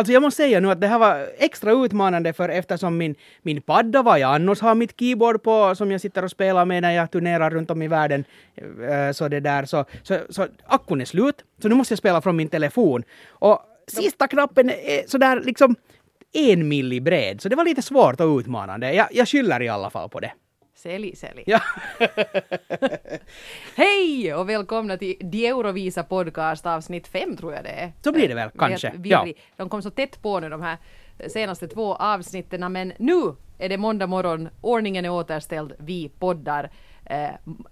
Alltså jag måste säga nu att det här var extra utmanande för eftersom min, min padda, vad jag annars har mitt keyboard på, som jag sitter och spelar med när jag turnerar runt om i världen, eh, så det där, så, så, så akkun är slut, så nu måste jag spela från min telefon. Och sista knappen är sådär liksom en milli bred, så det var lite svårt och utmanande. Jag, jag skyller i alla fall på det. Sälj, sälj. Ja. Hej och välkomna till De Eurovisa podcast avsnitt fem tror jag det är. Så blir det väl, kanske. Vet, virrig. De kom så tätt på nu de här senaste två avsnitten men nu är det måndag morgon, ordningen är återställd, vi poddar eh,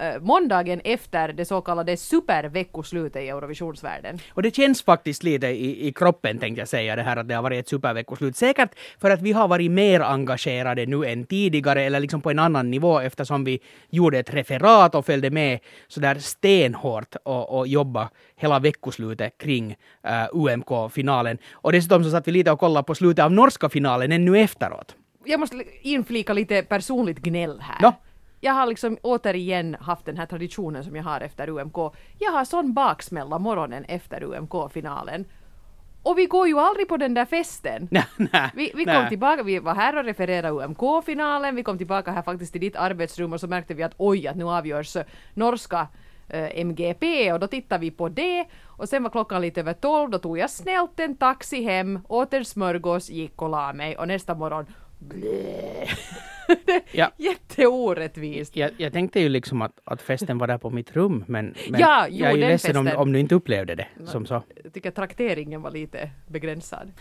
eh, måndagen efter det så kallade superveckoslutet i Eurovisionsvärlden. Och det känns faktiskt lite i, i kroppen tänkte jag säga det här att det har varit ett superveckoslut. Säkert för att vi har varit mer engagerade nu än tidigare eller liksom på en annan nivå eftersom vi gjorde ett referat och följde med sådär stenhårt och, och jobba hela veckoslutet kring uh, eh, UMK-finalen. Och dessutom så satt vi lite och kollade på slutet av norska finalen ännu efteråt. Jag måste inflika lite personligt gnäll här. No jag har liksom återigen haft den här traditionen som jag har efter UMK. Jag har sån baksmälla morgonen efter UMK-finalen. Och vi går ju aldrig på den där festen. Nej, nej, vi vi kom tillbaka, vi var här och refererade UMK-finalen, vi kom tillbaka här faktiskt till ditt arbetsrum och så märkte vi att oj, att nu avgörs norska eh, MGP och då tittade vi på det och sen var klockan lite över tolv, då tog jag snällt en taxi hem, åt en smörgås, gick och la mig och nästa morgon blä. ja. Jätteorättvist. Jag, jag tänkte ju liksom att, att festen var där på mitt rum men, men ja, jo, jag är ju ledsen om, om du inte upplevde det som så. Jag tycker trakteringen var lite begränsad.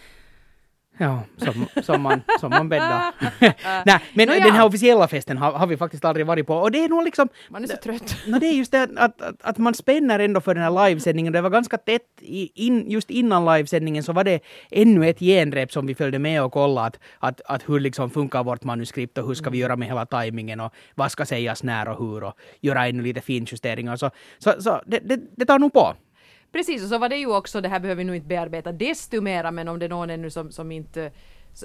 Ja, som, som, man, som man bäddar. Nej, men ja. den här officiella festen har, har, vi faktiskt aldrig varit på. Och det är nog liksom... Man är så trött. No, det är just det att, att, att, man spänner ändå för den här livesändningen. Det var ganska tätt, in, just innan livesändningen så var det ännu ett genrep som vi följde med och kollade. Att, att, att hur liksom funkar vårt manuskript och hur ska vi göra med hela tajmingen och vad ska sägas när och hur och göra ännu lite finjusteringar. Så, så, så det, det, det tar nog på. Precis, och så var det ju också, det här behöver vi nog inte bearbeta desto mera, men om det är någon ännu som, som inte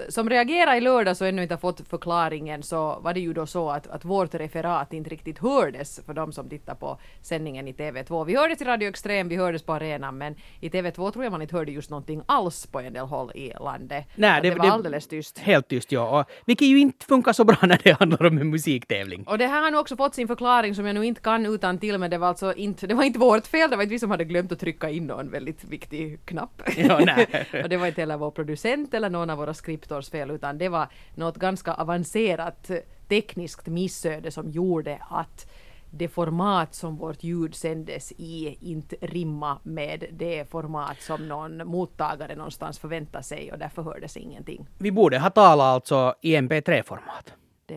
som reagerade i lördag och ännu inte har fått förklaringen så var det ju då så att, att vårt referat inte riktigt hördes för de som tittar på sändningen i TV2. Vi hördes i Radio Extrem, vi hördes på arenan men i TV2 tror jag man inte hörde just någonting alls på en del håll i landet. Nej, det, det var alldeles tyst. Helt tyst, ja. Och, vilket ju inte funkar så bra när det handlar om en musiktävling. Och det här har nu också fått sin förklaring som jag nu inte kan utan till men det var alltså inte, det var inte vårt fel, det var inte vi som hade glömt att trycka in någon väldigt viktig knapp. Ja, och det var inte heller vår producent eller någon av våra skrip skriptors fel utan det var något ganska avancerat tekniskt missöde som gjorde att det format som vårt ljud sändes i inte rimma med det format som någon mottagare någonstans förväntar sig och därför hördes ingenting. Vi borde ha talat alltså i MP3-format.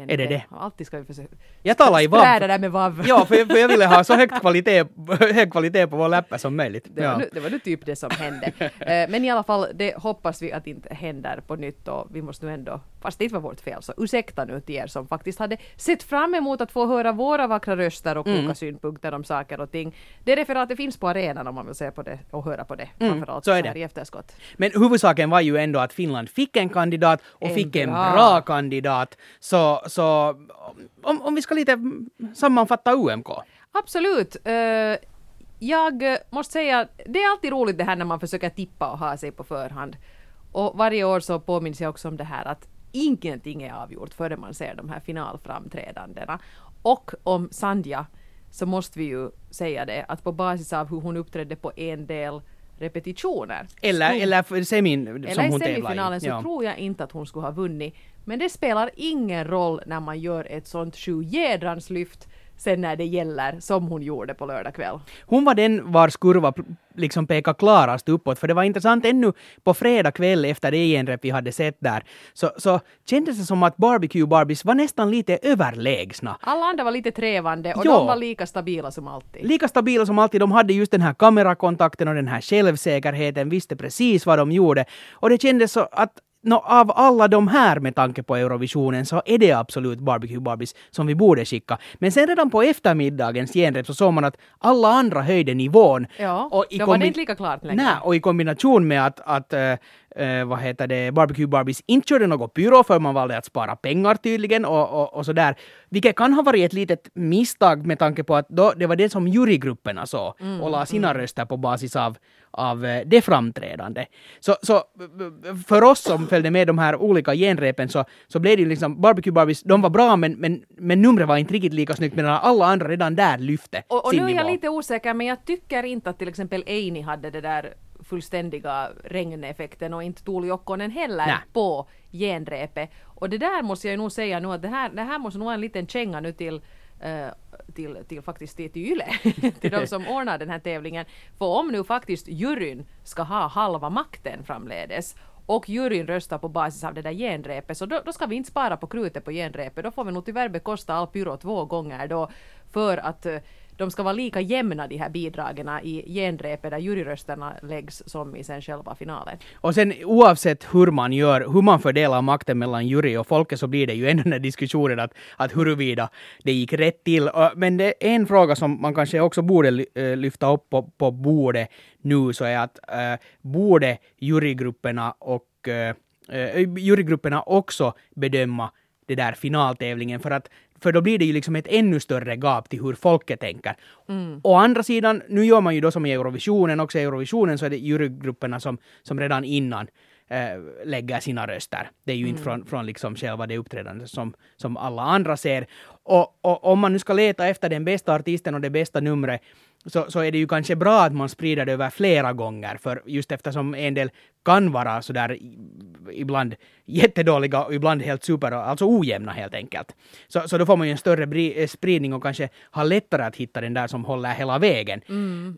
Det är, det det? Alltid ska vi försöka jag talar i vav. där med vav. Ja, för, för jag ville ha så hög kvalitet, hög kvalitet på vår läppar som möjligt. Det, var nu, det var nu typ det som hände. Eh, men i alla fall, det hoppas vi att inte händer på nytt och vi måste nu ändå, fast det inte var vårt fel, så ursäkta nu till er som faktiskt hade sett fram emot att få höra våra vackra röster och koka mm. synpunkter om saker och ting. Det referatet finns på arenan om man vill se på det och höra på det. Mm, framförallt så är det. i efterskott. Men huvudsaken var ju ändå att Finland fick en kandidat och en fick bra. en bra kandidat. Så, så om, om vi ska lite sammanfatta UMK. Absolut. Uh, jag måste säga, det är alltid roligt det här när man försöker tippa och ha sig på förhand. Och varje år så påminns jag också om det här att ingenting är avgjort före man ser de här finalframträdandena. Och om Sandja så måste vi ju säga det att på basis av hur hon uppträdde på en del repetitioner. Eller, så, eller semin som eller hon i. semifinalen så ja. tror jag inte att hon skulle ha vunnit. Men det spelar ingen roll när man gör ett sånt sjujädrans lyft sen när det gäller, som hon gjorde på lördag kväll. Hon var den vars kurva liksom pekar klarast uppåt, för det var intressant ännu på fredag kväll efter det genrep vi hade sett där, så, så kändes det som att Barbecue Barbies var nästan lite överlägsna. Alla andra var lite trevande och jo. de var lika stabila som alltid. Lika stabila som alltid. De hade just den här kamerakontakten och den här självsäkerheten, visste precis vad de gjorde. Och det kändes så att no, av alla de här med tanke på Eurovisionen så är det absolut Barbecue Barbies som vi borde skicka. Men sen redan på eftermiddagens genrep så såg man att alla andra höjde nivån. Ja, och i då var det inte lika klart längre. Nej, och i kombination med att, att äh, eh, vad heter det, Barbecue Barbies inte körde något pyro för man valde att spara pengar tydligen och, och, och sådär. Vilket kan ha varit ett litet misstag med tanke på att då, det var det som jurygrupperna såg Mm, och la sina röster på basis av, av eh, det framträdande. Så, så för oss som följde med de här olika genrepen så, så blev det ju liksom Barbecue Barbies, de var bra men, men, men numret var inte riktigt lika snyggt medan alla andra redan där lyfte Och, och sin nu är jag nivå. lite osäker, men jag tycker inte att till exempel Eini hade det där fullständiga regneffekten och inte Tuuli Jokkonen heller Nä. på genrepet. Och det där måste jag ju nog säga nu att det här, det här måste nog vara en liten känga nu till eh, till, till faktiskt till, till Yle, till de som ordnar den här tävlingen. För om nu faktiskt juryn ska ha halva makten framledes och juryn röstar på basis av det där genrepet så då, då ska vi inte spara på krutet på genrepet. Då får vi nog tyvärr bekosta all pyro två gånger då för att eh, de ska vara lika jämna de här bidragen i genrepet där juryrösterna läggs som i sen själva finalen. Och sen oavsett hur man gör, hur man fördelar makten mellan jury och folket så blir det ju ändå den här diskussionen att, att huruvida det gick rätt till. Men det är en fråga som man kanske också borde eh, lyfta upp på, på bordet nu så är att äh, borde jurygrupperna och äh, jurygrupperna också bedöma det där finaltävlingen för att för då blir det ju liksom ett ännu större gap till hur folket tänker. Å andra sidan, nu gör man ju då som i Eurovisionen, också i Eurovisionen så är det jurygrupperna som, som redan innan eh, lägger sina röster. Det är ju inte från, från liksom själva det uppträdandet som, som alla andra ser. Och, och om man nu ska leta efter den bästa artisten och det bästa numret så, så är det ju kanske bra att man sprider det över flera gånger, för just eftersom en del kan vara sådär ibland jättedåliga och ibland helt super, alltså ojämna helt enkelt. Så, så då får man ju en större eh, spridning och kanske har lättare att hitta den där som håller hela vägen.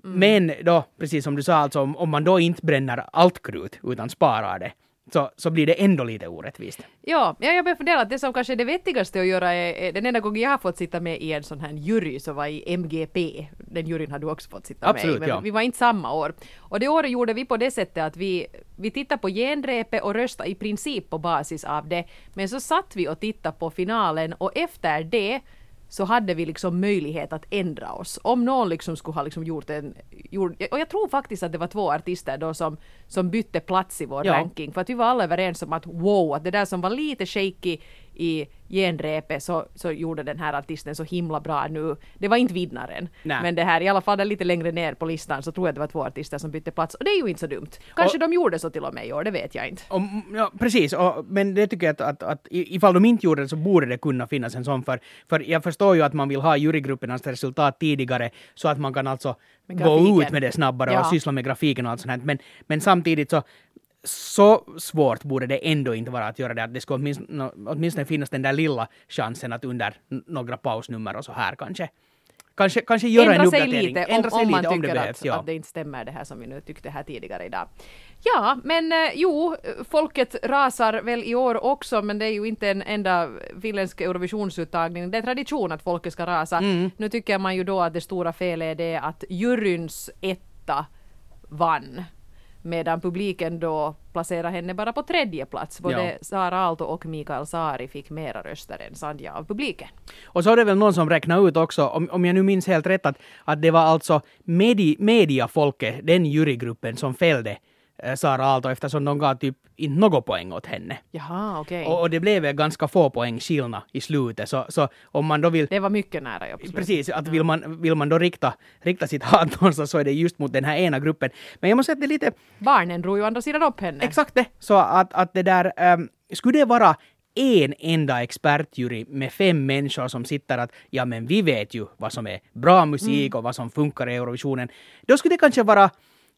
Men då, precis som du sa, alltså om, om man då inte bränner allt krut utan sparar det, så, så blir det ändå lite orättvist. Ja, ja, jag börjar fundera att det som kanske är det vettigaste att göra är, är den enda gången jag har fått sitta med i en sån här jury så var i MGP. Den juryn har du också fått sitta Absolut, med i, men ja. vi var inte samma år. Och det året gjorde vi på det sättet att vi, vi tittade på genrepet och röstade i princip på basis av det. Men så satt vi och tittade på finalen och efter det så hade vi liksom möjlighet att ändra oss. Om någon liksom skulle ha liksom gjort en... Gjort, och jag tror faktiskt att det var två artister då som, som bytte plats i vår Ja. ranking. För att vi var alla överens om att wow, att det där som var lite shaky i genrepet så, så gjorde den här artisten så himla bra nu. Det var inte vinnaren. Nej. Men det här i alla fall lite längre ner på listan så tror jag det var två artister som bytte plats. Och det är ju inte så dumt. Kanske Och- de gjorde så till och med i år, det vet jag inte. Och, ja, precis, och, men det tycker jag att, att, att ifall de inte gjorde det så borde det kunna finnas en sån för, för jag förstår ju att man vill ha jurygruppernas resultat tidigare så att man kan alltså gå ut med det snabbare Ja. och syssla med grafiken och allt sånt här. Men, men samtidigt så så svårt borde det ändå inte vara att göra det, att det ska åtminstone, åtminstone finnas den där lilla chansen att under några pausnummer och så här kanske, kanske, kanske göra en Ändra sig uppdatering. lite om, Ändra sig om man lite om tycker det behövs. att, Ja. att det inte stämmer det här som vi nu tyckte här tidigare idag. Ja, men eh, jo, folket rasar väl i år också, men det är ju inte en enda finländsk Eurovisionsuttagning. Det är tradition att folket ska rasa. Mm. Nu tycker man ju då att det stora felet är det att juryns etta vann. Medan publiken då placerar henne bara på tredje plats. Både Ja. Sara Aalto och Mikael Saari fick mera röster än Sandja av publiken. Och så är det väl någon som räknade ut också, om, om jag nu minns helt rätt, att, att det var alltså medi, mediafolket, den jurygruppen, som fällde Sara Aalto eftersom de gav typ inte något poäng åt henne. Jaha, okej. Och, och det blev ganska få poäng skillnad i slutet. Så, så om man då vill Det var mycket nära. Ja. Precis, att vill man, vill man då rikta, rikta sitt hat någonstans så är det just mot den här ena gruppen. Men jag måste säga att det är lite Barnen drog ju andra sidan upp henne. exakt det. Så att, att det där, um, skulle det vara en enda expertjury med fem människor som sitter att ja men vi vet ju vad som är bra musik och vad som funkar i Eurovisionen. Då skulle det kanske vara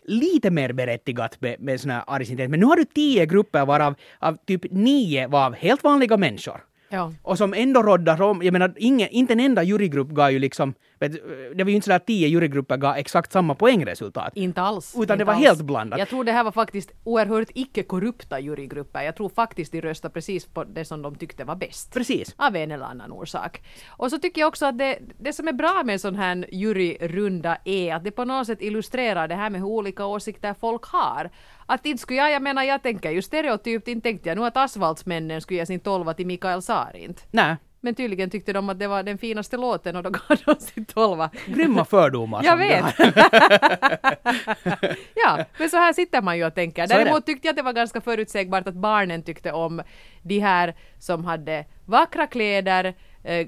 lite mer berättigat med, med sån här argsintet. Men nu har du tio grupper varav av typ nio var av helt vanliga människor. Ja. Och som ändå roddar om, jag menar ingen, inte en enda jurygrupp gav ju liksom, det var ju inte så att tio jurygrupper gav exakt samma poängresultat. Inte alls. Utan det inte var alls. helt blandat. Jag tror det här var faktiskt oerhört icke-korrupta jurygrupper. Jag tror faktiskt de röstade precis på det som de tyckte var bäst. Precis. Av en eller annan orsak. Och så tycker jag också att det, det som är bra med en sån här juryrunda är att det på något sätt illustrerar det här med hur olika åsikter folk har. Att inte skulle jag, jag menar jag tänker ju stereotypt, inte tänkte jag nu att asfaltsmännen skulle ge sin tolva till Mikael Saar inte. Nej, Men tydligen tyckte de att det var den finaste låten och då gav de sin tolva. Grymma fördomar. Jag vet. ja, men så här sitter man ju och tänker. Så. Däremot tyckte jag att det var ganska förutsägbart att barnen tyckte om de här som hade vackra kläder, eh,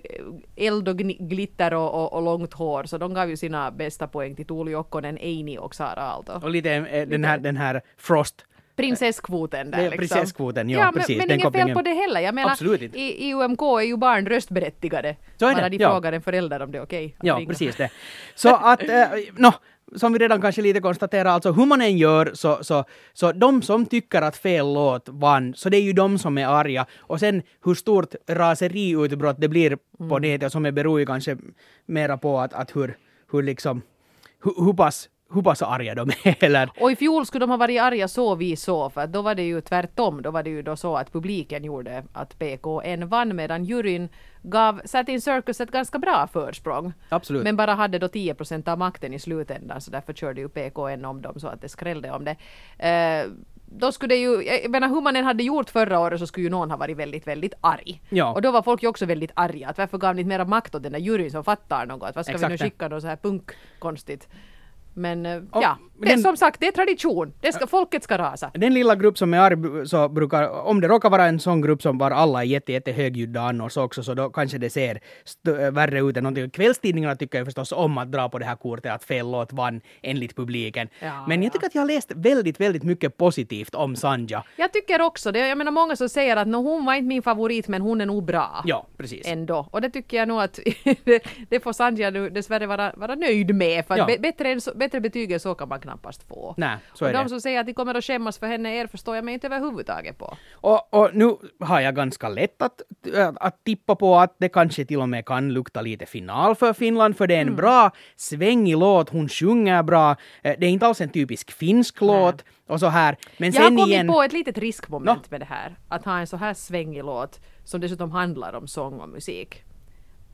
eld och glitter och, och, och långt hår. Så de gav ju sina bästa poäng till Tuuli Okkonen, Eini och Sara Aalto. Och lite eh, den här, den här Frost. Prinsesskvoten där liksom. prinsesskvoten, ja, precis, Men, men inget fel på det heller. Jag menar, Absolut inte. i, i UMK är ju barn röstberättigade. Så är Bara det, de ja. frågar en förälder om det är okej. att Ja, ringa. precis det. Så att, eh, nå, som vi redan kanske lite konstaterar, alltså hur man än gör så, så, så de som tycker att fel låt vann, så det är ju de som är arga. Och sen hur stort raseriutbrott det blir på Mm. nätet, som är beror ju kanske mera på att, att hur, hur liksom, hur, hur pass hur pass arga de är eller Och i fjol skulle de ha varit arga så vi så, för då var det ju tvärtom. Då var det ju då så att publiken gjorde att PKN vann medan juryn gav Satin Circus ett ganska bra försprång. Absolut. Men bara hade då 10 procent av makten i slutändan så därför körde ju PKN om dem så att det skrällde om det. Eh, då skulle det ju, jag menar hur man än hade gjort förra året så skulle ju någon ha varit väldigt, väldigt arg. Ja. Och då var folk ju också väldigt arga. Att varför gav ni inte mera makt åt den där juryn som fattar något? Att vad ska vi Exakt nu det. skicka något så här punkkonstigt? Men eh, ja, det, den- som sagt, det är tradition. Det ska, folket ska rasa. Den lilla grupp som är arg så brukar, om det råkar vara en sån grupp som var alla är jätte, jätte högljudda annars också, så då kanske det ser st- äh, värre ut än någonting. Kvällstidningarna tycker ju förstås om att dra på det här kortet att fel låt vann enligt publiken. Ja, Men jag ja. tycker att jag har läst väldigt, väldigt mycket positivt om Sanja. Jag tycker också det. Jag menar många som säger att "Nå, hon var inte min favorit men hon är nog bra. Ja, precis. Ändå. Och det tycker jag nog att det, det får Sandja nu dessvärre vara, vara nöjd med. För Ja. bättre, än så, bättre betyg än så kan man knappast få. Nej, så och de det. som säger att de kommer att skämmas för henne, er förstår jag mig inte överhuvudtaget på. Och, och nu har jag ganska lätt att, äh, att tippa på att det kanske till och med kan lukta lite final för Finland, för det är en bra svängig låt, hon sjunger bra, Eh, det är inte alls en typisk finsk låt och så här. Men Jag har kommit igen... på ett litet riskmoment Nå. med det här. Att ha en så här svängig låt som dessutom handlar om sång och musik.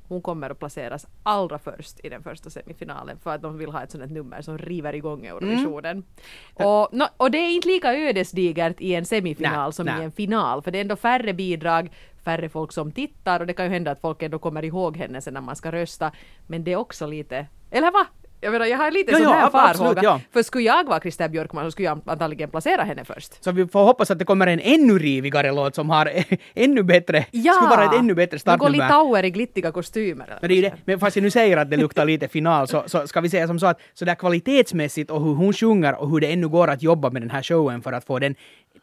Hon kommer att placeras allra först i den första semifinalen för att de vill ha ett sånt nummer som river igång Eurovisionen. Mm. Och, nå, och det är inte lika ödesdigert i en semifinal Nej, som nej. i en final för det är ändå färre bidrag, färre folk som tittar och det kan ju hända att folk ändå kommer ihåg henne sen när man ska rösta. Men det är också lite, eller va? Jag menar, jag har lite Ja, sån ja, här farhåga. ja. För skulle jag vara Christer Björkman så skulle jag antagligen placera henne först. Så vi får hoppas att det kommer en ännu rivigare låt som har ännu bättre, skulle vara ett ännu bättre Nu går startnummer. Litauer i glittiga kostymer. Men, det är det. Men fast jag nu säger att det luktar lite final så, så ska vi säga som så att så där kvalitetsmässigt och hur hon sjunger och hur det ännu går att jobba med den här showen för att få den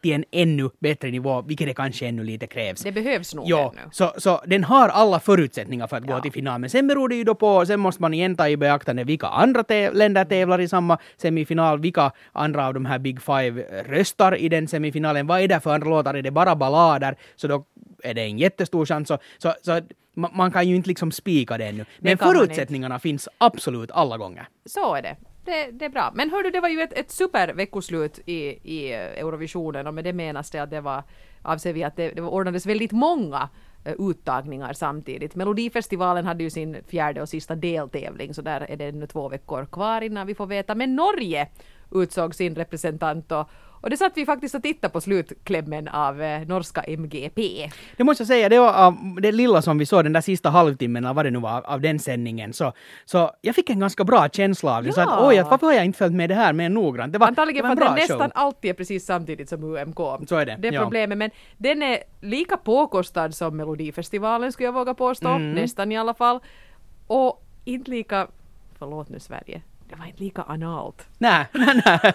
till en ännu bättre nivå, vilket det kanske ännu lite krävs. Det behövs nog Ja, ännu. så, så den har alla förutsättningar för att Ja. gå till final. Men sen beror det ju då på, sen måste man igen ta i beaktande vilka andra länder tävlar i samma semifinal, vilka andra av de här Big Five röstar i den semifinalen. Vad är det för andra låtar? Är det bara ballader? Så då är det en jättestor chans. Så, så, så man, man kan ju inte liksom spika det ännu. Men förutsättningarna finns absolut alla gånger. Så är det. Det, det är bra. Men hördu, det var ju ett, ett superveckoslut i, i Eurovisionen och med det menas det att det var, avser vi att det, det ordnades väldigt många eh, uttagningar samtidigt. Melodifestivalen hade ju sin fjärde och sista deltävling så där är det nu två veckor kvar innan vi får veta. Men Norge utsåg sin representant och, och det satt vi faktiskt och tittade på slutklämmen av eh, norska MGP. Det måste jag säga, det var av det lilla som vi såg den där sista halvtimmen av vad det nu var av, den sändningen. Så, så jag fick en ganska bra känsla av det. Så att Ja. oj, att varför har jag inte följt med det här mer noggrant? Det var, det Antagligen var för en att bra den nästan alltid är precis samtidigt som UMK. Så är det, Det är ja. problemet. Men den är lika påkostad som Melodifestivalen skulle jag våga påstå. Mm. Nästan i alla fall. Och inte lika, förlåt nu Sverige, det var inte lika analt. Nej, nej, nej.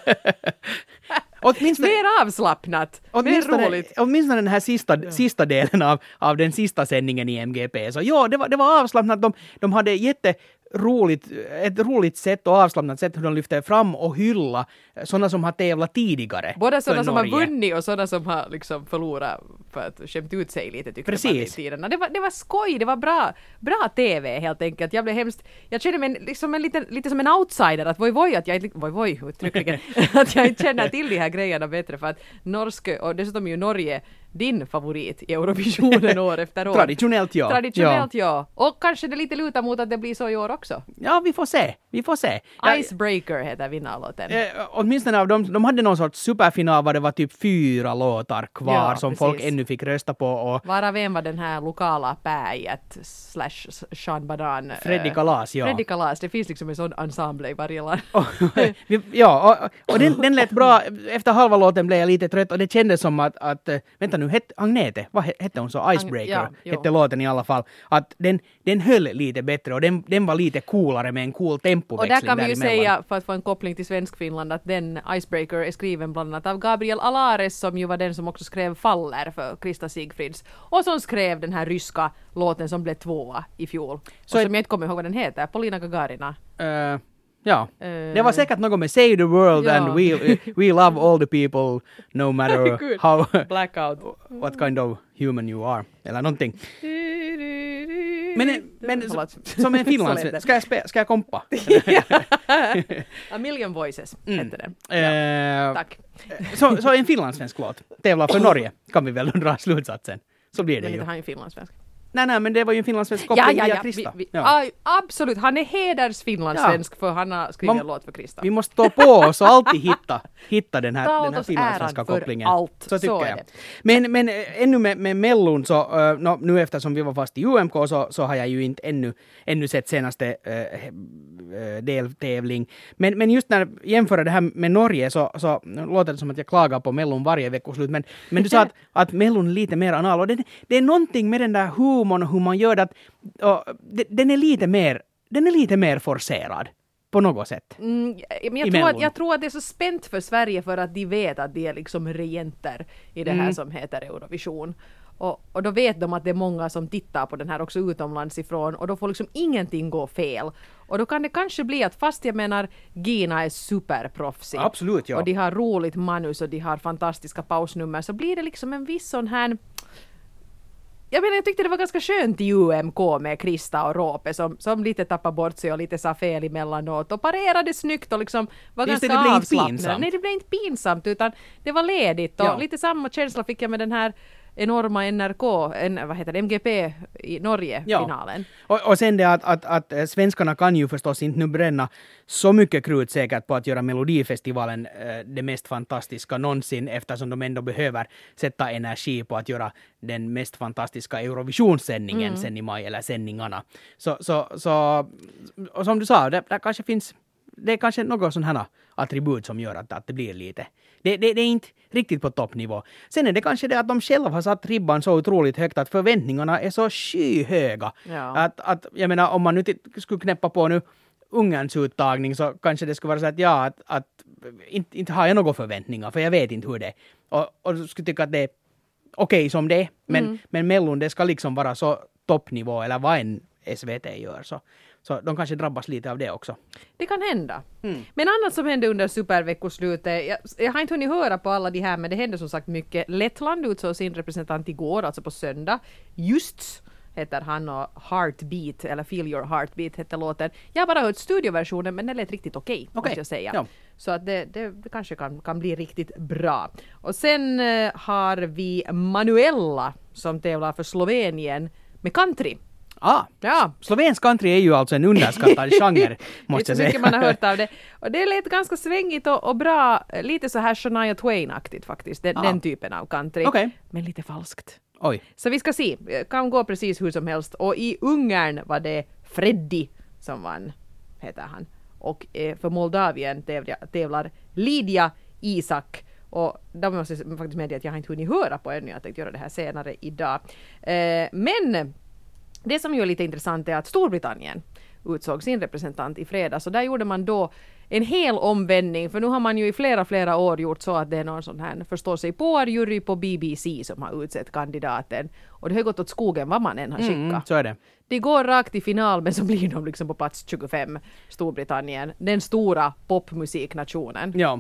Åtminstone, Mer avslappnat, mer roligt. åtminstone den här sista, sista delen av, av den sista sändningen i MGP. Så ja, det var, det var avslappnat. De, de hade jätteroligt, ett roligt sätt och avslappnat sätt hur de lyfte fram och hylla sådana som har tävlat tidigare. Både sådana som har vunnit och sådana som har liksom förlorat för att skämt ut sig lite tyckte Precis. man i tiderna. Det var, det var skoj, det var bra, bra TV helt enkelt. Jag blev hemskt, jag kände mig liksom en liten, lite som en outsider, att voi voi att jag inte, voi uttryckligen, att jag inte känner till de här grejerna bättre för att norsk och dessutom ju Norge din favorit i Eurovisionen år efter år. Traditionellt ja. Traditionellt ja. Och kanske det lite lutar mot att det blir så i år också. Ja, vi får se. Vi får se. Ja, Icebreaker heter vinnarlåten. eh, åtminstone av dem, de hade någon sorts superfinal var det var typ fyra låtar kvar Ja, som precis. folk ännu fick rösta på och Varav en var den här lokala päijät slash Sean Badan. eh, Freddy Kalas, ja. Freddy Kalas, det finns liksom en sån ensemble i varje land. Ja, och, och den, den lät bra. Efter halva låten blev jag lite trött och det kändes som att, att eh, vänta nu, het, Agnete, vad he- hette hon så? Icebreaker ja, jo. hette låten i alla fall. Att den, den höll lite bättre och den, den var lite coolare med en cool Och tempoväxling där kan vi ju säga, för att få en koppling till Svenskfinland, att den Icebreaker är skriven bland annat av Gabriel Alares som ju var den som också skrev Faller för Krista Sigfrids och som skrev den här ryska låten som blev tvåa i fjol. Så och ett- som jag inte kommer ihåg vad den heter, Polina Gagarina. Eh, ja, Eh. det var säkert något med Save the world Ja. and we, we love all the people no matter how, Blackout. what kind of human you are. Eller någonting. Men, men Förlåt. som en finlandssvensk, ska jag, ska jag kompa? A million voices hette den. Eh, Tack. så, så en finlandssvensk låt tävlar för Norge, kan vi väl dra slutsatsen. Så blir det Men ju. inte han är finlandssvensk. Nej, nej, men det var ju en finlandssvensk koppling Ja, ja, via ja. Krista. Vi, vi, Ja. absolut, han är heders finlandssvensk för han har skrivit Man- en låt för Krista. Vi måste stå på oss och alltid hitta, hitta den här, Ta den här finlandssvenska för kopplingen. allt. Så tycker Så jag. Men, men eh, ännu med, med Mellon så, uh, nå, nu eftersom vi var fast i UMK så, så har jag ju inte ännu, ännu sett senaste uh, deltävling. Men, men just när jag jämför det här med Norge så, så låter det som att jag klagar på Mellon varje veckoslut. Men, men du sa att, att Mellon är lite mer anal och det, det är någonting med den där humorn och hur man gör det att och, den är lite mer, den är lite mer forcerad. På något sätt. Mm, men jag tror, att, jag tror att det är så spänt för Sverige för att de vet att de är liksom regenter i det här Mm. som heter Eurovision. Och, och då vet de att det är många som tittar på den här också utomlands ifrån och då får liksom ingenting gå fel. Och då kan det kanske bli att fast jag menar Gina är superproffsig Absolut, ja. och de har roligt manus och de har fantastiska pausnummer så blir det liksom en viss sån här jag menar, jag tyckte det var ganska skönt i UMK med Krista och Råpe som, som lite tappade bort sig och lite sa fel emellanåt och parerade snyggt och liksom var Just det, ganska det blev inte avslappnade. pinsamt. Nej, det blev inte pinsamt utan det var ledigt och Ja. lite samma känsla fick jag med den här enorma NRK, en, vad heter det, MGP i Norge-finalen. Och, och sen det att, att, att eh, svenskarna kan ju förstås inte nu bränna så mycket krut säkert på att göra Melodifestivalen eh, det mest fantastiska någonsin eftersom de ändå behöver sätta energi på att göra den mest fantastiska Eurovisionssändningen sen i maj, eller sändningarna. Så, så, så och som du sa, det, där kanske finns det är kanske något sån här attribut som gör att, att det blir lite... Det, det, det är inte riktigt på toppnivå. Sen är det kanske det att de själva har satt ribban så otroligt högt att förväntningarna är så skyhöga. Ja. Att, att, jag menar, om man nu skulle knäppa på nu Ungerns uttagning så kanske det skulle vara så att ja, att, att inte, inte har jag några förväntningar för jag vet inte hur det är. Och, och skulle tycka att det är okej som det är, men, men Mellon det ska liksom vara så toppnivå eller vad en SVT gör så, så de kanske drabbas lite av det också. Det kan hända. Mm. Men annat som hände under superveckoslutet, jag, jag har inte hunnit höra på alla de här men det hände som sagt mycket. Lettland utsåg sin representant igår, alltså på söndag. Just heter han och Heartbeat, eller Feel Your Heartbeat hette låten. Jag har bara hört studioversionen men den lät riktigt okej, Okej, måste jag säga. ja. Så att det, det, det kanske kan, kan bli riktigt bra. Och sen eh, har vi Manuela som tävlar för Slovenien med country. Ah, Ja, slovensk country är ju alltså en underskattad genre, måste jag så mycket säga. man har hört av det. Och det lät ganska svängigt och, och bra, lite så här Shania Twain-aktigt faktiskt, den, Ja. den typen av country. Okej. Men lite falskt. Oj. Så vi ska se, kan gå precis hur som helst. Och i Ungern var det Freddy som vann, heter han. Och eh, för Moldavien tävlar, Lydia Isak. Och där måste jag faktiskt medge att jag har inte hunnit höra på ännu, jag tänkte göra det här senare idag. Eh, men det som ju är lite intressant är att Storbritannien utsåg sin representant i fredags och där gjorde man då en hel omvändning för nu har man ju i flera, flera år gjort så att det är någon sån här förstår sig på-jury på BBC som har utsett kandidaten och det har gått åt skogen vad man än har skickat. Mm, så är det. De går rakt till final men så blir de liksom på plats 25, Storbritannien, den stora popmusiknationen. Ja.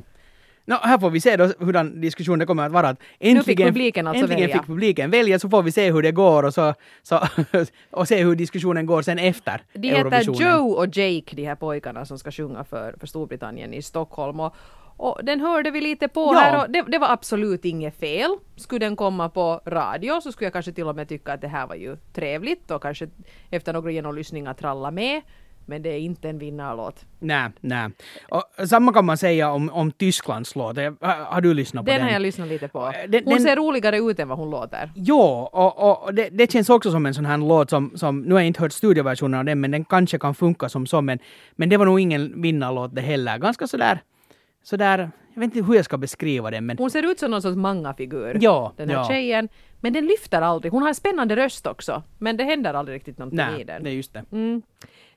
Nå, här får vi se då hurdan diskussionen kommer att vara. Att Äntligen, publiken alltså äntligen välja. fick publiken välja så får vi se hur det går och, så, så, och se hur diskussionen går sen efter De heter. Joe och Jake, de här pojkarna som ska sjunga för, för Storbritannien i Stockholm. Och, Och den hörde vi lite på Ja. här och det, det var absolut inget fel. Skulle den komma på radio så skulle jag kanske till och med tycka att det här var ju trevligt och kanske efter några genomlyssningar tralla med. Men det är inte en vinnarlåt. Nej, nej. Och samma kan man säga om, om Tysklands låt. Har du lyssnat på Den den? har jag lyssnat lite på. Eh, den- Hon den- ser roligare ut än vad hon låter. Jo, och, och det, det känns också som en sån här låt som, som, nu har jag inte hört studioversionen av den, men den kanske kan funka som så, men, men det var nog ingen vinnarlåt det heller. Ganska sådär, sådär, jag vet inte hur jag ska beskriva den, men Hon ser ut som någon sorts manga-figur. Ja, den här ja. tjejen. Men den lyfter aldrig. Hon har en spännande röst också. Men det händer aldrig riktigt någonting i nej, den. är just det. Mm.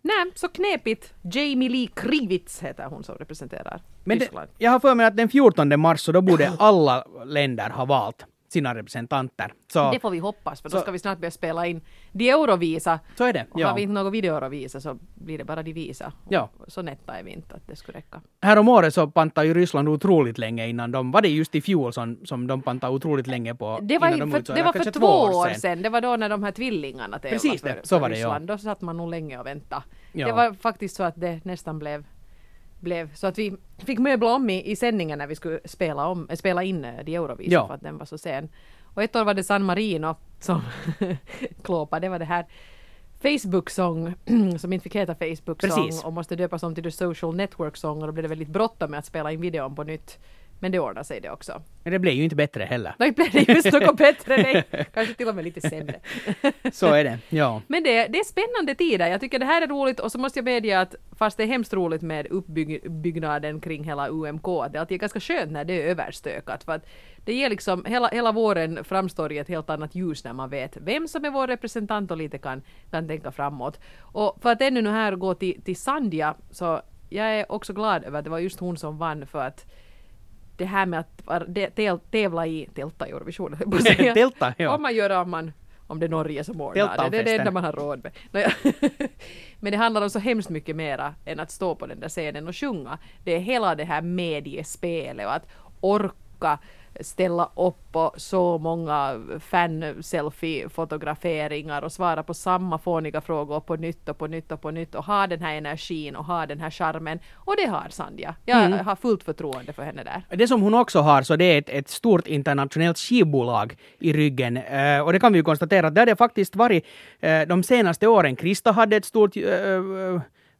Nej, så knepigt. Jamie Lee Krivitz heter hon som representerar Men det, Tyskland. jag har för mig att den 14 mars så då borde alla länder ha valt sina representanter. Så, Det får vi hoppas, för då Så- ska vi snart börja spela in de Eurovisa. så är det. Och har Ja. vi inte något video Eurovisa så blir det bara de visa. Ja. Så nätta är vi inte att det skulle räcka. Härom året så pantade ju Ryssland otroligt länge innan de, var det just i fjol som, som de pantade otroligt länge på Det var, de för, det var för två år sedan. Det var då när de här tvillingarna tävlade Precis för, det, så för var det, ja. Ryssland. Då satt man nog länge och väntade. Ja. Det var faktiskt så att det nästan blev, blev så att vi fick möbla om i, i sändningen när vi skulle spela, om, äh, spela in äh, de Eurovisa Ja. för att den var så sen. Och ett år var det San Marino som klåpade. Det var det här Facebook-sång som inte fick heta Facebook-sång Precis. och måste döpas om till The Social Network-sång och då blev det väldigt bråttom med att spela in videon på nytt. Men det ordnade sig det också. Men det blev ju inte bättre heller. Då blev det just något bättre, nej. kanske till och med lite sämre. Så är det, ja. Men det, det är spännande tider. Jag tycker det här är roligt och så måste jag medge att fast det är hemskt roligt med uppbyggnaden kring hela UMK, att det alltid är ganska skönt när det är överstökat. För att det ger liksom, hela, hela våren framstår i ett helt annat ljus när man vet vem som är vår representant och lite kan, kan tänka framåt. Och för att ännu nu här gå till, till Sandja, så jag är också glad över att det var just hon som vann för att det här med att de- tävla i, tälta i Eurovisionen. Tälta, ja. Om man gör om man om det är Norge som ordnar det. Det är det enda man har råd med. Men det handlar om så hemskt mycket mera än att stå på den där scenen och sjunga. Det är hela det här mediespelet och att orka ställa upp på så många fan-selfie-fotograferingar och svara på samma fåniga frågor på nytt och på nytt och på nytt och ha den här energin och ha den här charmen. Och det har Sandja. Jag Mm. har fullt förtroende för henne där. Det som hon också har, så det är ett, ett stort internationellt skivbolag i ryggen. Eh, och det kan vi ju konstatera att det har det faktiskt varit eh, de senaste åren. Krista hade ett stort eh,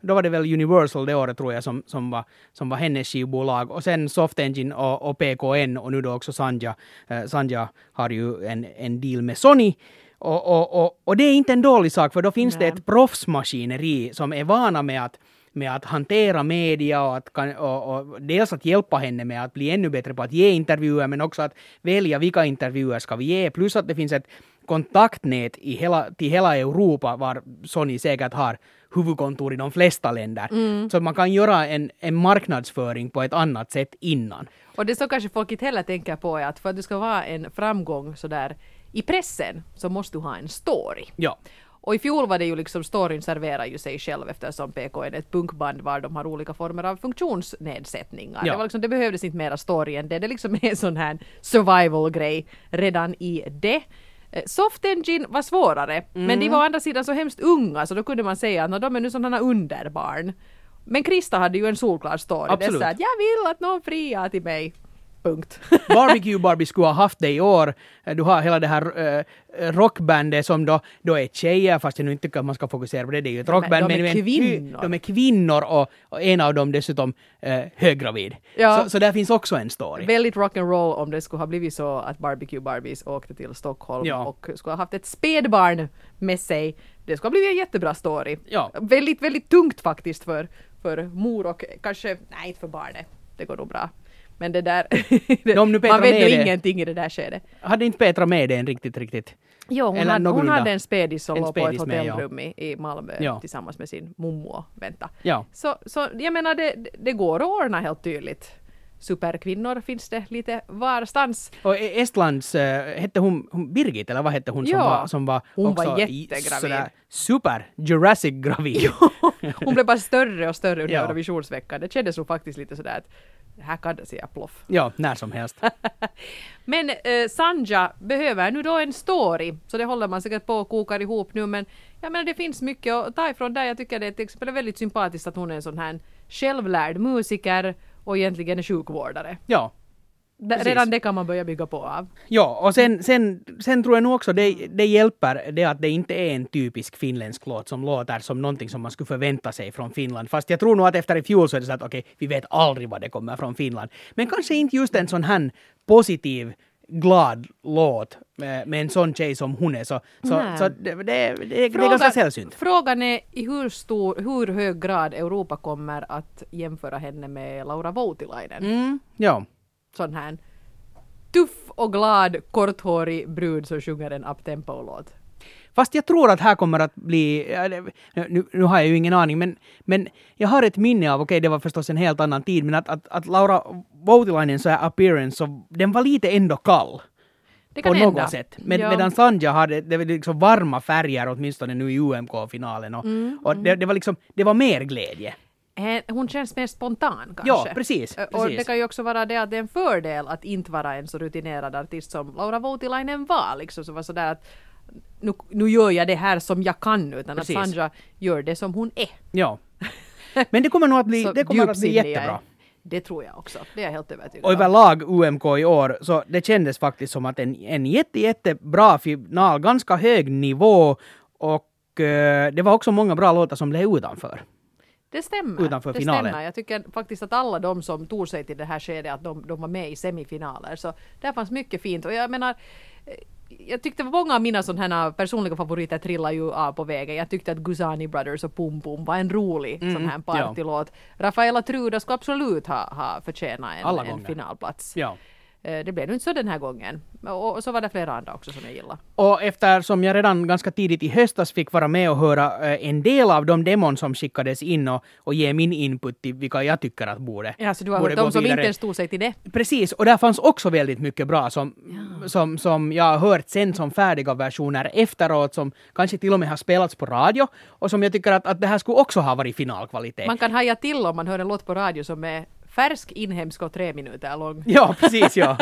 då var det väl Universal det året tror jag som, som, var, som var hennes skivbolag. Och sen Soft Engine och, och PKN och nu då också Sanja. Eh, Sanja har ju en, en deal med Sony. Och, och, och, och det är inte en dålig sak för då finns Nej. det ett proffsmaskineri som är vana med att med att hantera media och, att, kan- och, och dels att hjälpa henne med att bli ännu bättre på att ge intervjuer men också att välja vilka intervjuer ska vi ge. Plus att det finns ett kontaktnät i hela, till hela Europa var Sony säkert har huvudkontor i de flesta länder. Så man kan göra en, en marknadsföring på ett annat sätt innan. Och det som kanske folk inte heller tänker på är att för att det ska vara en framgång sådär i pressen så måste du ha en story. Ja. Och i fjol var det ju liksom storyn serverar ju sig själv eftersom PK är ett punkband var de har olika former av funktionsnedsättningar. Ja. Det, var liksom, det behövdes inte mera story än det. Det liksom är en sån här survival-grej redan i det. Eh, Soft Engine var svårare, men Mm. de var å andra sidan så hemskt unga så då kunde man säga att "Nå, de är nu sådana underbarn. Men Krista hade ju en solklar story. Det är Absolut. så att jag vill att någon friar till mig. Punkt. Barbecue Barbie skulle ha haft det i år. Eh, Du har hela det här uh, rockbandet som då, då är tjejer, fast jag nu inte tycker att man ska fokusera på det. Det är ju ett De är- rockband. de är men kvinnor. De är kvinnor och, och en av dem dessutom uh, höggravid. Ja. Så, så där finns också en story. Väldigt rock'n'roll om det skulle ha blivit så att Barbecue Barbies åkte till Stockholm Ja. och skulle ha haft ett spädbarn med sig. Det skulle ha blivit en jättebra story. Ja. Väldigt, väldigt tungt faktiskt för, för mor och kanske, nej inte för barnet. Det går nog bra. Men det där, om nu Petra man vet ju det- ingenting i det där skedet. Hade inte Petra med den riktigt, riktigt? Jo, hon, Eller hade, hon hade en spädis som En låg på ett spädis med, ja. hotellrum i, Malmö Ja. tillsammans med sin mommo och vänta. Ja. Så, så jag menar, det, det går att ordna helt tydligt. Superkvinnor finns det lite varstans. Och E- Estlands, eh, hette hon, hon Birgit eller vad hette hon som var, som var Hon var också i- jättegravid. sådär super Jurassic gravid. Hon blev bara större och större under Ja. Eurovisionsveckan. Det kändes nog faktiskt lite sådär att här kan det säga ploff. ja, när som helst. Men eh, Sanja behöver nu då en story, så det håller man säkert på och kokar ihop nu. Men jag menar det finns mycket att ta ifrån där. Jag tycker det är till exempel väldigt sympatiskt att hon är en sån här självlärd musiker. och egentligen är sjukvårdare. Ja. Precis. redan det kan man börja bygga på av. Ja, och sen, sen, sen tror jag nog också det, det hjälper det att det inte är en typisk finländsk låt som låter som någonting som man skulle förvänta sig från Finland. Fast jag tror nog att efter i fjol så är det så att okej, vi vet aldrig vad det kommer från Finland. Men kanske inte just en sån här positiv glad låt med, en sån tjej som hon är. Så, så, så det, det, det, det är ganska sällsynt. frågan är i hur, stor, hur hög grad Europa kommer att jämföra henne med Laura Voutilainen. Mm, ja. Sån här tuff och glad korthårig brud som sjunger en uptempo-låt. Fast jag tror att här kommer att bli... Nu, nu har jag ju ingen aning, men, men jag har ett minne av, okej det var förstås en helt annan tid, men att, att, att Laura Voutilainen så här appearance, så, den var lite ändå kall. Det På kan något hända. sätt. Men, Ja. Medan Sanja hade det var liksom varma färger åtminstone nu i UMK-finalen. Och, Mm, och det, det var liksom, det var mer glädje. Eh, Hon känns mer spontan kanske. Ja, precis, Eh, Och precis. det kan ju också vara det att det är en fördel att inte vara en så rutinerad artist som Laura Voutilainen var. Liksom, som var sådär att nu, nu gör jag det här som jag kan utan Precis. att Sandra gör det som hon är. Ja. Men det kommer nog att bli, Så det kommer att bli jättebra. Det tror jag också. Det är jag helt övertygad Och överlag UMK i år, så det kändes faktiskt som att en, en jätte, jättebra final, ganska hög nivå och eh, det var också många bra låtar som blev utanför. Det stämmer. utanför det finalen. stämmer. Jag tycker faktiskt att alla de som tog sig till det här skedet, att de, de var med i semifinaler. Så där fanns mycket fint. Och jag menar, eh, jag tyckte många av mina sådana här personliga favoriter trillade ju av på vägen. Jag tyckte att Guzani Brothers och Pum Pum var en rolig sån här partylåt. Rafaela Truda skulle absolut ha, ha förtjänat en, en finalplats. Ja. Eh, Det blev nu inte så den här gången. Och, så var det flera andra också som jag gillade. Och eftersom jag redan ganska tidigt i höstas fick vara med och höra eh, en del av de demon som skickades in och, och ge min input till vilka jag tycker att borde Ja, så du har hört gå de som inte ens tog sig till det? Precis, och där fanns också väldigt mycket bra som, som, som jag har hört sen som färdiga versioner efteråt som kanske till och med har spelats på radio och som jag tycker att, att det här skulle också ha varit finalkvalitet. Man kan haja till om man hör en låt på radio som är färsk, inhemsk och tre minuter lång. Ja, precis ja.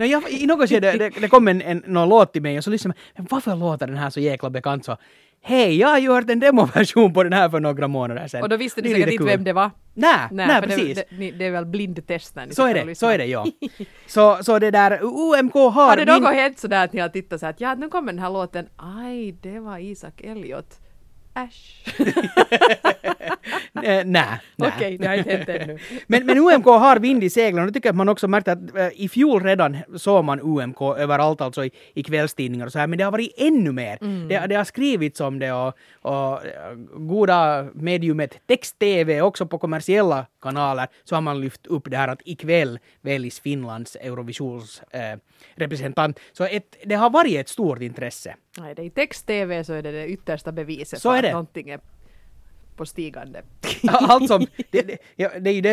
no, jag, I något skede det, det kom en, en, någon låt till mig och så lyssnade jag, men varför låter den här så jäkla bekant så? Hej, jag har hört en demoversion på den här för några månader sedan. Och då visste du säkert inte kul. vem det var. Nej, nej, precis. Det, det, det är väl blindtest när ni så är det, så är det ja. Så, så det där, UMK har... Har det min- något hänt sådär att ni har tittat så här att ja, nu kommer den här låten. Aj, det var Isak Elliot. Äsch. Nej, nej. Okej, det har inte hänt ännu. men, men UMK har vind i seglen och det tycker jag att man också märkte att eh, i fjol redan såg man UMK överallt, alltså i, i kvällstidningar och så här, men det har varit ännu mer. Mm. Det, det har skrivits om det och, och eh, goda mediumet text-tv också på kommersiella kanaler så har man lyft upp det här att ikväll väljs Finlands Eurovisionsrepresentant. Eh, representant. så ett, det har varit ett stort intresse. Nej, det är i text-tv så är det det yttersta beviset Så är att det. någonting är på stigande. Allt som, det, det, det är det,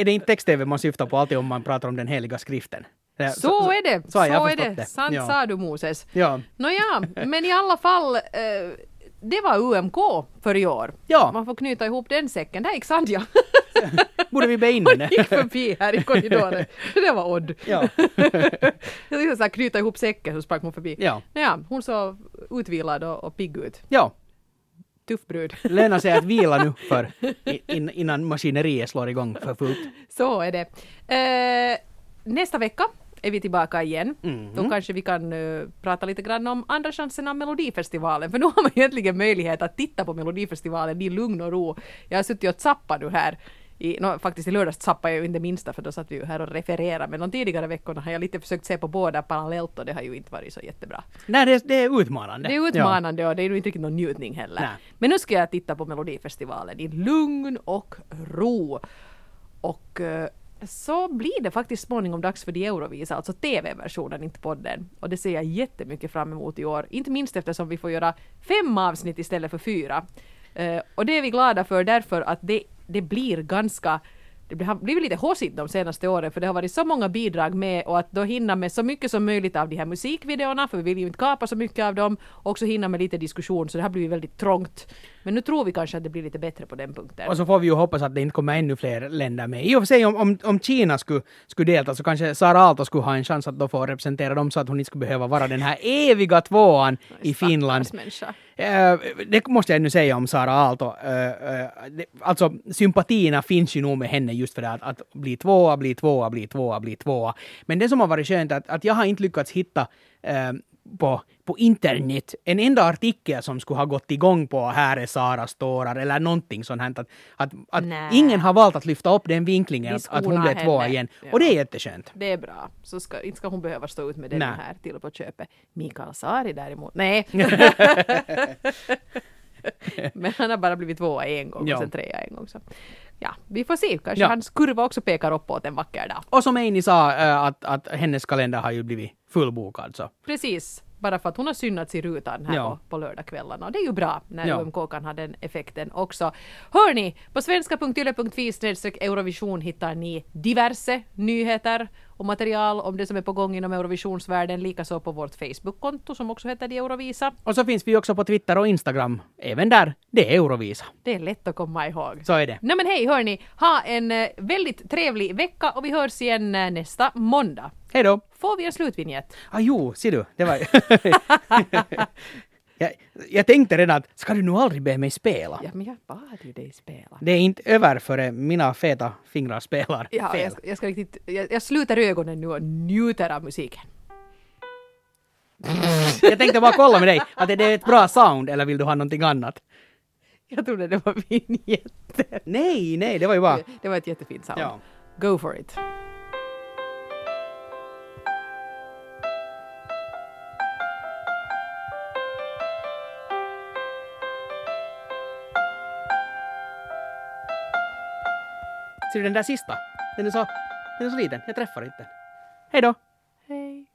är det inte text-tv man syftar på alltid om man pratar om den heliga skriften? Det- Så, är det, så jag är det. det. Sant Ja. sa du Moses. Ja. Nåja, men i alla fall, eh, det var UMK för i år. Ja. Man får knyta ihop den säcken. Där gick Sandja. Borde vi be in henne? gick förbi här i korridoren. Det var odd. Ja. Jag så här, knyta ihop säcken så sprang hon förbi. Ja. Nåja, hon såg utvilad och, och pigg ut. ja, Tuff brud. lönar sig att vila nu för in, innan maskineriet slår igång för fullt. Så är det. Eh, nästa vecka är vi tillbaka igen. Mhm. Då kanske vi kan eh, prata lite grann om andra chansen av Melodifestivalen. För nu har man egentligen möjlighet att titta på Melodifestivalen i lugn och ro. Jag har suttit och zappat nu här. I, no, faktiskt i lördags zappade jag ju inte minsta för då satt vi ju här och refererade. Men de tidigare veckorna har jag lite försökt se på båda parallellt och det har ju inte varit så jättebra. Nej, det, det är utmanande. Det är utmanande och det är ju inte riktigt någon njutning heller. Nej. Men nu ska jag titta på Melodifestivalen i lugn och ro. Och eh, så blir det faktiskt småningom dags för de Eurovisa, alltså TV-versionen, inte podden. Och det ser jag jättemycket fram emot i år. Inte minst eftersom vi får göra fem avsnitt istället för fyra. Eh, och det är vi glada för därför att det, det blir ganska det blir- har blivit lite haussigt de senaste åren för det har varit så många bidrag med och att då hinna med så mycket som möjligt av de här musikvideorna för vi vill ju inte kapa så mycket av dem och också hinna med lite diskussion så det har blivit väldigt trångt. Men nu tror vi kanske att det blir lite bättre på den punkten. Och så får vi ju hoppas att det inte kommer ännu fler länder med. I och för sig om, om, om Kina skulle, skulle delta så kanske Sara Aalto skulle ha en chans att då få representera dem så att hon inte skulle behöva vara den här eviga tvåan i Stackars Finland. människa. Eh, det måste jag nu säga om Sara Aalto. Eh, eh, alltså sympatierna finns ju nog med henne just för det att, att bli tvåa, bli tvåa, bli tvåa, bli tvåa. Men det som har varit skönt är att, att jag har inte lyckats hitta på, på internet en enda artikel som skulle ha gått igång på här är Saras tårar eller någonting sånt här. Att, att, att ingen har valt att lyfta upp den vinklingen Vi att, att hon blev tvåa igen. Ja. Och det är jätteskönt. Det är bra. Så ska, inte ska hon behöva stå ut med det här till på köpet. Mikael Sari däremot, nej. Men han har bara blivit tvåa en gång Ja. och sen trea en gång. Så. Ja, vi får se. Kanske Ja. hans kurva också pekar uppåt en vacker dag. Och som Eini sa, eh, att, att hennes kalender har ju blivit fullbokad. Så. Precis. Bara för att hon har synnats i rutan här Ja. på, på lördagskvällarna. Och det är ju bra när Ja. UMK kan ha den effekten också. Hörni, på svenska.yle.fi Eurovision hittar ni diverse nyheter och material om det som är på gång inom Eurovisionsvärlden. Likaså på vårt Facebook-konto som också heter De Eurovisa. Och så finns vi också på Twitter och Instagram. Även där, det är Eurovisa. Det är lätt att komma ihåg. Så är det. Nej men hej hörni, ha en eh, väldigt trevlig vecka och vi hörs igen eh, nästa måndag. Hej då! Får vi en slutvinjett? Ah, jo, ser du, det var... jag, jag tänkte redan att ska du nu aldrig be mig spela? Ja men jag bad ju dig spela. Det är inte över förrän mina feta fingrar spelar Ja, fel. jag, jag, ska riktigt, jag, jag sluter ögonen nu och njuter av musiken. Jag tänkte bara kolla med dig, att är det ett bra sound eller vill du ha någonting annat? Jag trodde det var vinjetten. Nej, nej, det var ju bara... Det var ett jättefint sound. Ja. Go for it. Du den där sista? Den är så, den är så liten, jag träffar inte den. Hej då!